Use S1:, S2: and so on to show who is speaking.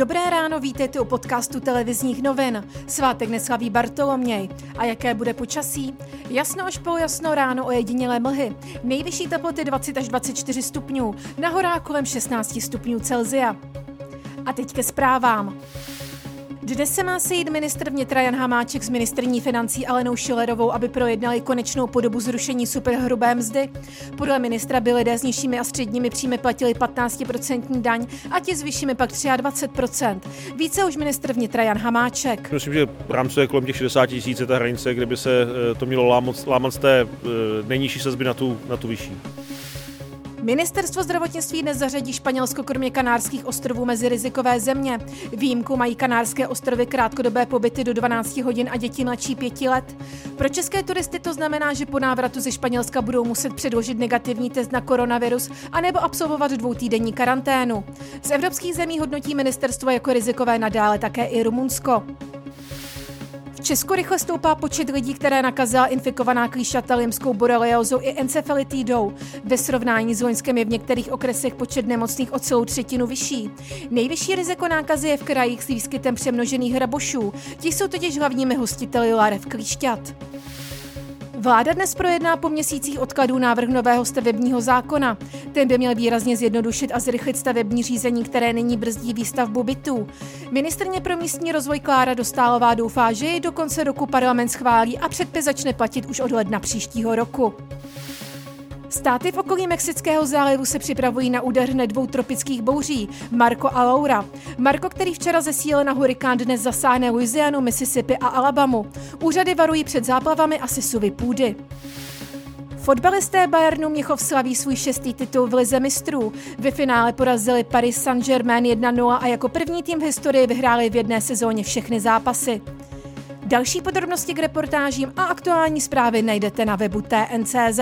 S1: Dobré ráno, vítejte u podcastu televizních novin. Svátek neslaví Bartoloměj. A jaké bude počasí? Jasno až jasno ráno o jedinělé mlhy. Nejvyšší teploty 20 až 24 stupňů, na horách kolem 16 stupňů Celzia. A teď ke zprávám. Dnes se má sejít ministr vnitra Jan Hamáček s ministrní financí Alenou Šilerovou, aby projednali konečnou podobu zrušení superhrubé mzdy. Podle ministra by lidé s nižšími a středními příjmy platili 15% daň a ti s vyššími pak 23%. Více už ministr vnitra Jan Hamáček.
S2: Myslím, že rámci kolem těch 60 tisíc je ta hranice, kde by se eh, to mělo lámat, lámat z té eh, nejnižší sazby na tu, na tu vyšší.
S1: Ministerstvo zdravotnictví dnes zařadí Španělsko kromě Kanárských ostrovů mezi rizikové země. Výjimku mají Kanárské ostrovy krátkodobé pobyty do 12 hodin a děti mladší 5 let. Pro české turisty to znamená, že po návratu ze Španělska budou muset předložit negativní test na koronavirus anebo absolvovat dvoutýdenní karanténu. Z evropských zemí hodnotí ministerstvo jako rizikové nadále také i Rumunsko. Česku rychle stoupá počet lidí, které nakazila infikovaná klíšata limskou boreliózou i encefalitidou. Ve srovnání s loňskem je v některých okresech počet nemocných o celou třetinu vyšší. Nejvyšší riziko nákazy je v krajích s výskytem přemnožených hrabošů. Ti jsou totiž hlavními hostiteli lárev klíšťat. Vláda dnes projedná po měsících odkladů návrh nového stavebního zákona. Ten by měl výrazně zjednodušit a zrychlit stavební řízení, které nyní brzdí výstavbu bytů. Ministrně pro místní rozvoj Klára Dostálová doufá, že jej do konce roku parlament schválí a předpis začne platit už od ledna příštího roku. Státy v okolí Mexického zálivu se připravují na úder hned dvou tropických bouří, Marco a Laura. Marco, který včera zesílil na hurikán, dnes zasáhne Louisianu, Mississippi a Alabamu. Úřady varují před záplavami a sisuvy půdy. Fotbalisté Bayernu Měchov slaví svůj šestý titul v Lize mistrů. Ve finále porazili Paris Saint-Germain 1-0 a jako první tým v historii vyhráli v jedné sezóně všechny zápasy. Další podrobnosti k reportážím a aktuální zprávy najdete na webu TNCZ.